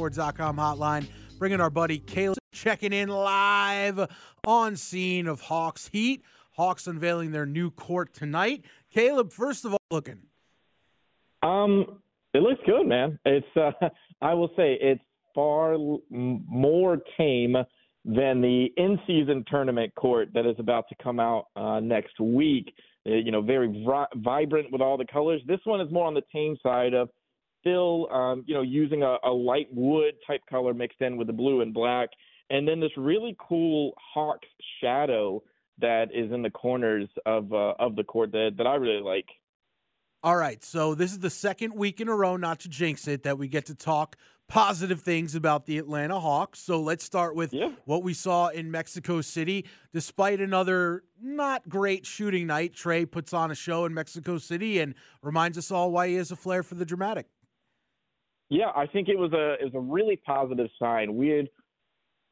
Sports.com hotline, bringing our buddy Caleb checking in live on scene of Hawks Heat. Hawks unveiling their new court tonight. Caleb, first of all, looking. Um, it looks good, man. It's uh, I will say it's far more tame than the in-season tournament court that is about to come out uh, next week. Uh, you know, very vibrant with all the colors. This one is more on the tame side of still, um, you know, using a, a light wood type color mixed in with the blue and black, and then this really cool Hawks shadow that is in the corners of uh, of the court that that I really like. All right, so this is the second week in a row, not to jinx it, that we get to talk positive things about the Atlanta Hawks. So let's start with yeah. what we saw in Mexico City. Despite another not great shooting night, Trae puts on a show in Mexico City and reminds us all why he has a flair for the dramatic. Yeah, I think it was a it was a really positive sign. We had,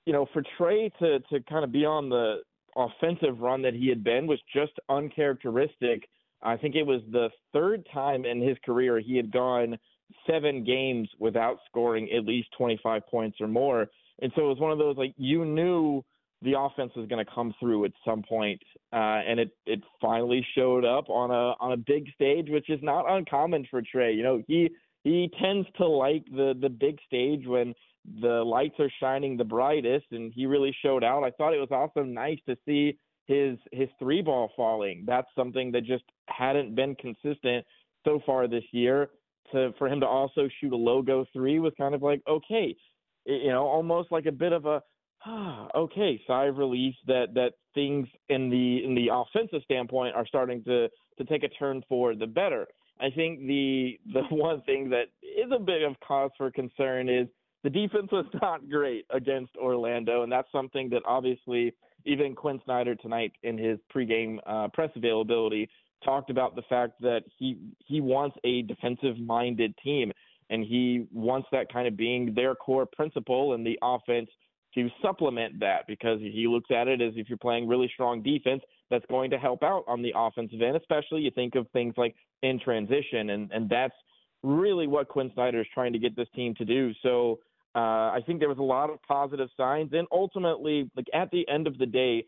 you know, for Trae to to kind of be on the offensive run that he had been was just uncharacteristic. I think it was the third time in his career he had gone seven games without scoring at least 25 points or more. And so it was one of those like you knew the offense was going to come through at some point, uh, and it it finally showed up on a on a big stage, which is not uncommon for Trae. You know, he he tends to like the the big stage when the lights are shining the brightest and he really showed out. I thought it was also nice to see his his three ball falling. That's something that just hadn't been consistent so far this year. To for him to also shoot a logo three was kind of like okay, you know, almost like a bit of a ah, okay sigh of relief that that things in the in the offensive standpoint are starting to to take a turn for the better. I think the the one thing that is a bit of cause for concern is the defense was not great against Orlando, and that's something that obviously even Quinn Snyder tonight in his pregame uh, press availability talked about the fact that he he wants a defensive minded team, and he wants that kind of being their core principle and the offense to supplement that because he looks at it as if you're playing really strong defense, that's going to help out on the offensive end, especially you think of things like in transition, and and that's really what Quinn Snyder is trying to get this team to do. So uh, I think there was a lot of positive signs, and ultimately, like at the end of the day,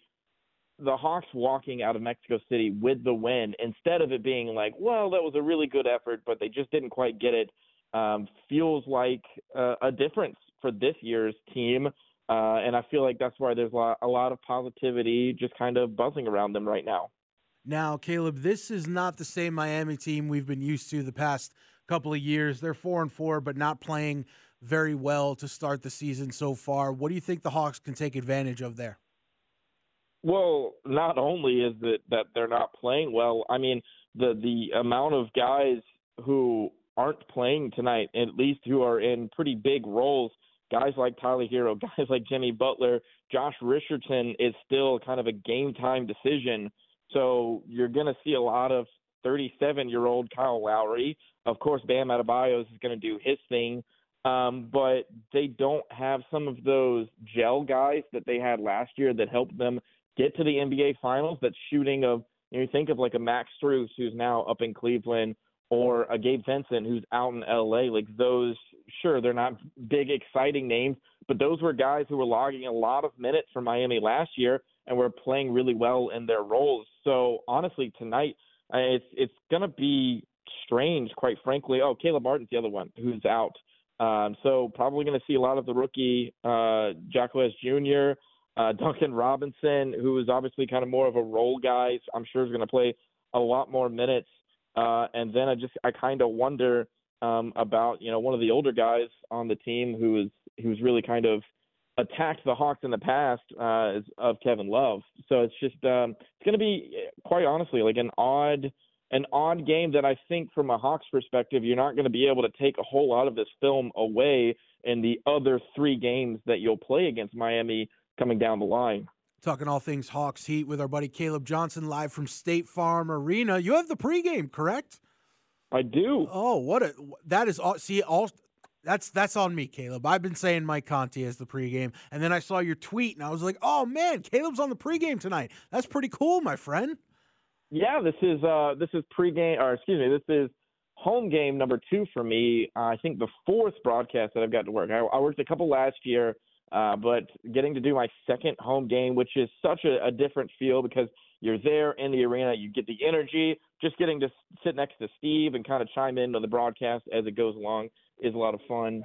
the Hawks walking out of Mexico City with the win, instead of it being like, well, that was a really good effort, but they just didn't quite get it, um, feels like uh, a difference for this year's team. Uh, and I feel like that's why there's a lot, a lot of positivity just kind of buzzing around them right now. Now, Caleb, this is not the same Miami team we've been used to the past couple of years. They're four and four, but not playing very well to start the season so far. What do you think the Hawks can take advantage of there? Well, not only is it that they're not playing well, I mean the the amount of guys who aren't playing tonight, at least who are in pretty big roles guys like Tyler Herro, guys like Jimmy Butler, Josh Richardson is still kind of a game time decision. So you're going to see a lot of 37 year old Kyle Lowry. Of course, Bam Adebayo is going to do his thing. Um, but they don't have some of those gel guys that they had last year that helped them get to the NBA Finals. That shooting of you, know, you think of like a Max Strus who's now up in Cleveland, or a Gabe Vincent who's out in LA. Like those, sure, they're not big, exciting names, but those were guys who were logging a lot of minutes for Miami last year and were playing really well in their roles. So honestly, tonight uh, it's it's gonna be strange, quite frankly. Oh, Caleb Martin's the other one who's out. Um, so probably going to see a lot of the rookie uh, Jaquez Jr., uh, Duncan Robinson, who is obviously kind of more of a role guy. I'm sure is going to play a lot more minutes. Uh, and then I just I kind of wonder um, about you know one of the older guys on the team who is who's really kind of attacked the Hawks in the past uh, of Kevin Love. So it's just um, it's going to be quite honestly like an odd an odd game that I think from a Hawks perspective you're not going to be able to take a whole lot of this film away in the other three games that you'll play against Miami coming down the line. Talking all things Hawks Heat with our buddy Caleb Johnson live from State Farm Arena. You have the pregame, correct? I do. Oh, what a that is all. See, all that's that's on me, Caleb. I've been saying Mike Conti as the pregame, and then I saw your tweet, and I was like, "Oh man, Caleb's on the pregame tonight. That's pretty cool, my friend." Yeah, this is uh this is pregame, or excuse me, this is home game number two for me. Uh, I think the fourth broadcast that I've got to work. I, I worked a couple last year. Uh, but getting to do my second home game, which is such a, a different feel because you're there in the arena, you get the energy. Just getting to sit next to Steve and kind of chime in on the broadcast as it goes along is a lot of fun.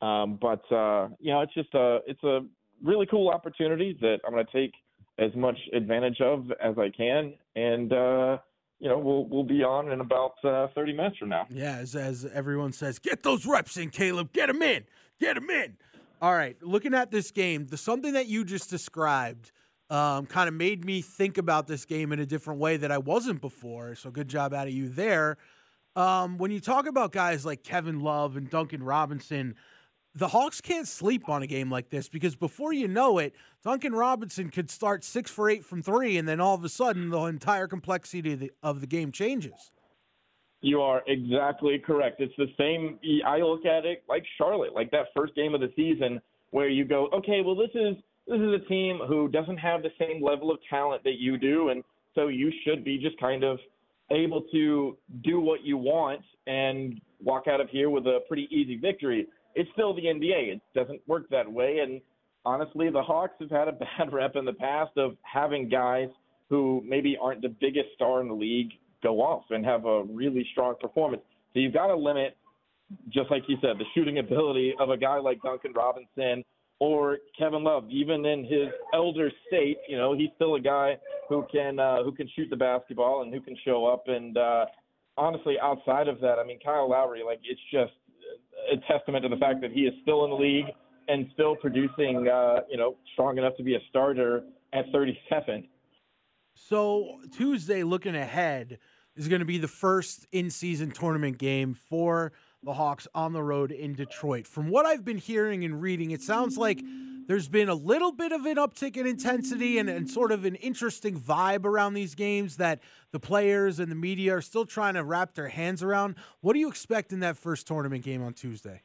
Um, but uh, you know, it's just a it's a really cool opportunity that I'm going to take as much advantage of as I can, and uh, you know, we'll we'll be on in about uh, 30 minutes from now. Yeah, as as everyone says, get those reps in, Caleb. Get them in. Get them in. All right, looking at this game, the something that you just described um, kind of made me think about this game in a different way that I wasn't before. So good job out of you there. Um, when you talk about guys like Kevin Love and Duncan Robinson, the Hawks can't sleep on a game like this because before you know it, Duncan Robinson could start six for eight from three, and then all of a sudden the entire complexity of the, of the game changes. You are exactly correct. It's the same. I look at it like Charlotte, like that first game of the season where you go, okay, well this is this is a team who doesn't have the same level of talent that you do, and so you should be just kind of able to do what you want and walk out of here with a pretty easy victory. It's still the NBA. It doesn't work that way, and honestly, the Hawks have had a bad rep in the past of having guys who maybe aren't the biggest star in the league go off and have a really strong performance. So you've got to limit, just like you said, the shooting ability of a guy like Duncan Robinson or Kevin Love. Even in his elder state, you know, he's still a guy who can uh, who can shoot the basketball and who can show up. And uh, honestly, outside of that, I mean, Kyle Lowry, like it's just a testament to the fact that he is still in the league and still producing, uh, you know, strong enough to be a starter at 37. So Tuesday, looking ahead, is going to be the first in-season tournament game for the Hawks on the road in Detroit. From what I've been hearing and reading, it sounds like there's been a little bit of an uptick in intensity and, and sort of an interesting vibe around these games that the players and the media are still trying to wrap their hands around. What do you expect in that first tournament game on Tuesday?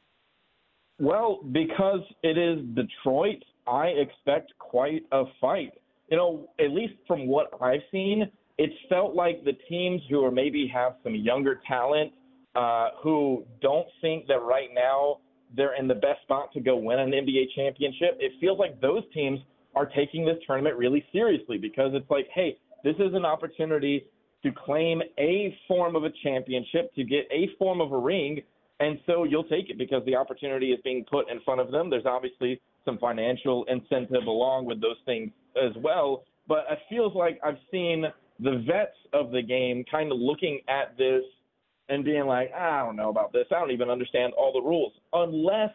Well, because it is Detroit, I expect quite a fight you know, at least from what I've seen, it's felt like the teams who are maybe have some younger talent, uh, who don't think that right now they're in the best spot to go win an NBA championship. It feels like those teams are taking this tournament really seriously because it's like, hey, this is an opportunity to claim a form of a championship, to get a form of a ring, and so you'll take it because the opportunity is being put in front of them. There's obviously some financial incentive along with those things as well. But it feels like I've seen the vets of the game kind of looking at this and being like, I don't know about this. I don't even understand all the rules, unless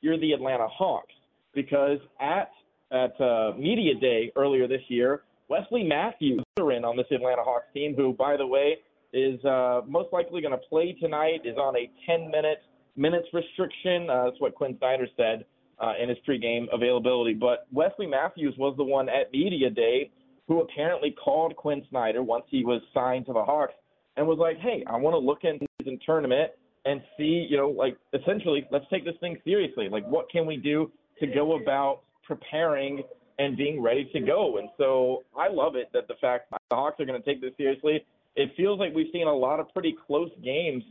you're the Atlanta Hawks. Because at at uh, media day earlier this year, Wesley Matthews in on this Atlanta Hawks team, who, by the way, is uh, most likely going to play tonight, is on a 10 minute minutes restriction. Uh, that's what Quinn Snyder said uh, in his pregame availability. But Wesley Matthews was the one at media day who apparently called Quinn Snyder once he was signed to the Hawks and was like, "Hey, I want to look into the tournament and see, you know, like essentially, let's take this thing seriously. Like, what can we do to go about preparing and being ready to go?" And so I love it that the fact that the Hawks are going to take this seriously. It feels like we've seen a lot of pretty close games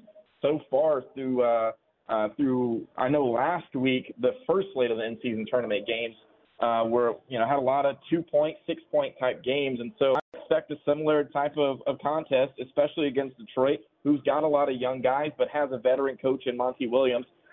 so far through. Uh, uh, through I know last week the first slate of the in-season tournament games uh, were you know had a lot of two point, six point type games, and so I expect a similar type of, of contest, especially against Detroit, who's got a lot of young guys but has a veteran coach in Monty Williams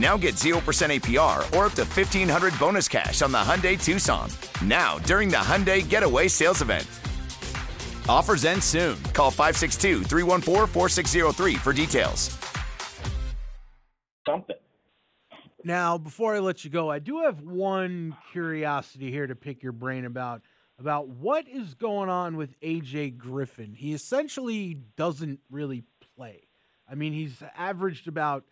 Now get 0% APR or up to 1500 bonus cash on the Hyundai Tucson. Now, during the Hyundai Getaway Sales Event. Offers end soon. Call 562 314 4603 for details. Something. Now, before I let you go, I do have one curiosity here to pick your brain about about what is going on with AJ Griffin. He essentially doesn't really play. I mean, he's averaged about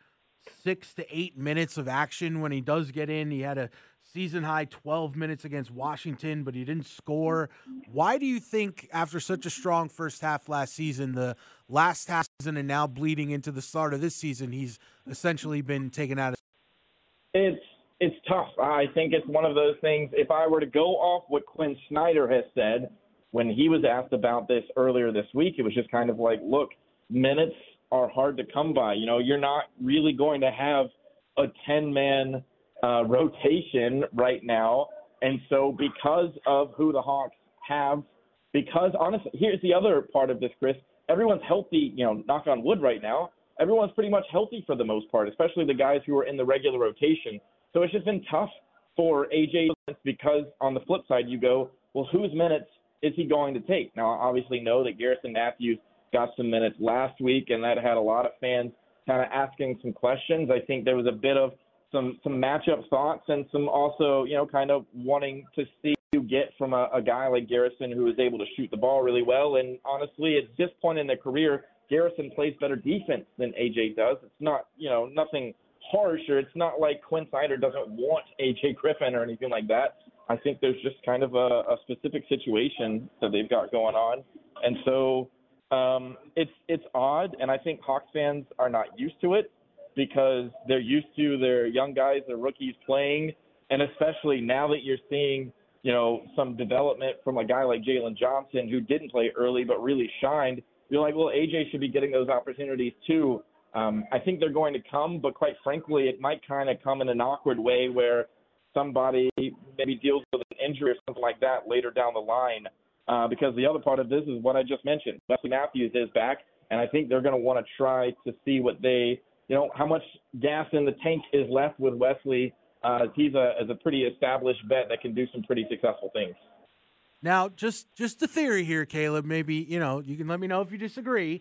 six to eight minutes of action when he does get in. He had a season high 12 minutes against Washington, but he didn't score. Why do you think, after such a strong first half last season, the last half season and now bleeding into the start of this season, he's essentially been taken out of? It's it's tough. I think it's one of those things. If I were to go off what Quinn Snyder has said when he was asked about this earlier this week, it was just kind of like, look, minutes are hard to come by. You know, you're not really going to have a 10 man uh, rotation right now. And so, because of who the Hawks have, because honestly, here's the other part of this, Chris. Everyone's healthy, you know, knock on wood right now. Everyone's pretty much healthy for the most part, especially the guys who are in the regular rotation. So it's just been tough for AJ because on the flip side, you go, well, whose minutes is he going to take? Now, I obviously know that Garrison Matthews got some minutes last week, and that had a lot of fans kind of asking some questions. I think there was a bit of some some matchup thoughts and some also, you know, kind of wanting to see you get from a, a guy like Garrison who is able to shoot the ball really well. And honestly, at this point in their career, Garrison plays better defense than AJ does. It's not, you know, nothing harsh or it's not like Quinn Snyder doesn't want AJ Griffin or anything like that. I think there's just kind of a, a specific situation that they've got going on. And so um, it's it's odd, and I think Hawks fans are not used to it because they're used to their young guys, their rookies playing, and especially now that you're seeing you know some development from a guy like Jalen Johnson who didn't play early but really shined. You're like, well, AJ should be getting those opportunities too. Um, I think they're going to come, but quite frankly, it might kind of come in an awkward way where somebody maybe deals with an injury or something like that later down the line. Uh, because the other part of this is what I just mentioned. Wesley Matthews is back, and I think they're going to want to try to see what they, you know, how much gas in the tank is left with Wesley. Uh, he's a as a pretty established vet that can do some pretty successful things. Now, just just a theory here, Caleb. Maybe you know you can let me know if you disagree.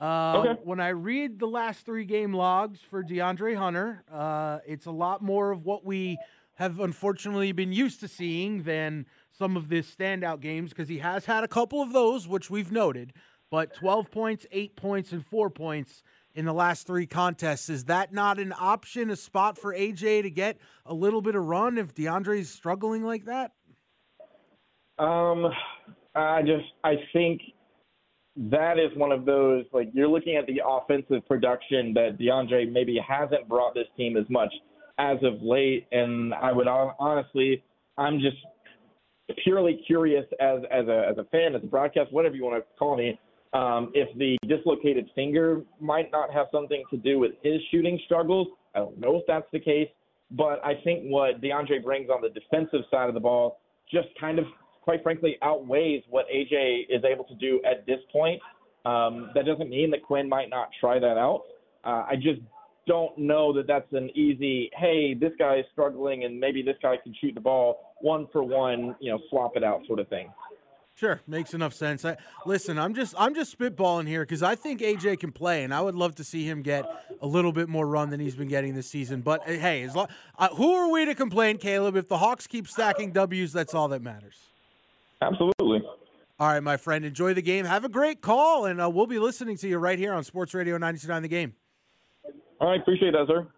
Uh, Okay. When I read the last three game logs for DeAndre Hunter, uh, it's a lot more of what we have unfortunately been used to seeing than some of his standout games because he has had a couple of those, which we've noted. But 12 points, eight points, and four points in the last three contests. Is that not an option, a spot for AJ to get a little bit of run if DeAndre's struggling like that? Um, I just I think that is one of those like you're looking at the offensive production that DeAndre maybe hasn't brought this team as much as of late, and I would honestly, I'm just purely curious as as a as a fan, as a broadcast, whatever you want to call me, um, if the dislocated finger might not have something to do with his shooting struggles. I don't know if that's the case, but I think what DeAndre brings on the defensive side of the ball just kind of, quite frankly, outweighs what AJ is able to do at this point. Um, that doesn't mean that Quinn might not try that out. Uh, I just don't know that that's an easy, hey, this guy is struggling and maybe this guy can shoot the ball one for one, you know, swap it out sort of thing. Sure, makes enough sense. I, listen, I'm just I'm just spitballing here because I think AJ can play, and I would love to see him get a little bit more run than he's been getting this season. But uh, hey, as long, uh, who are we to complain, Caleb? If the Hawks keep stacking W's, that's all that matters. Absolutely. All right, my friend, enjoy the game. Have a great call, and uh, we'll be listening to you right here on Sports Radio 92.9 The Game. All right, appreciate that, sir.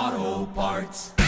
Auto Parts.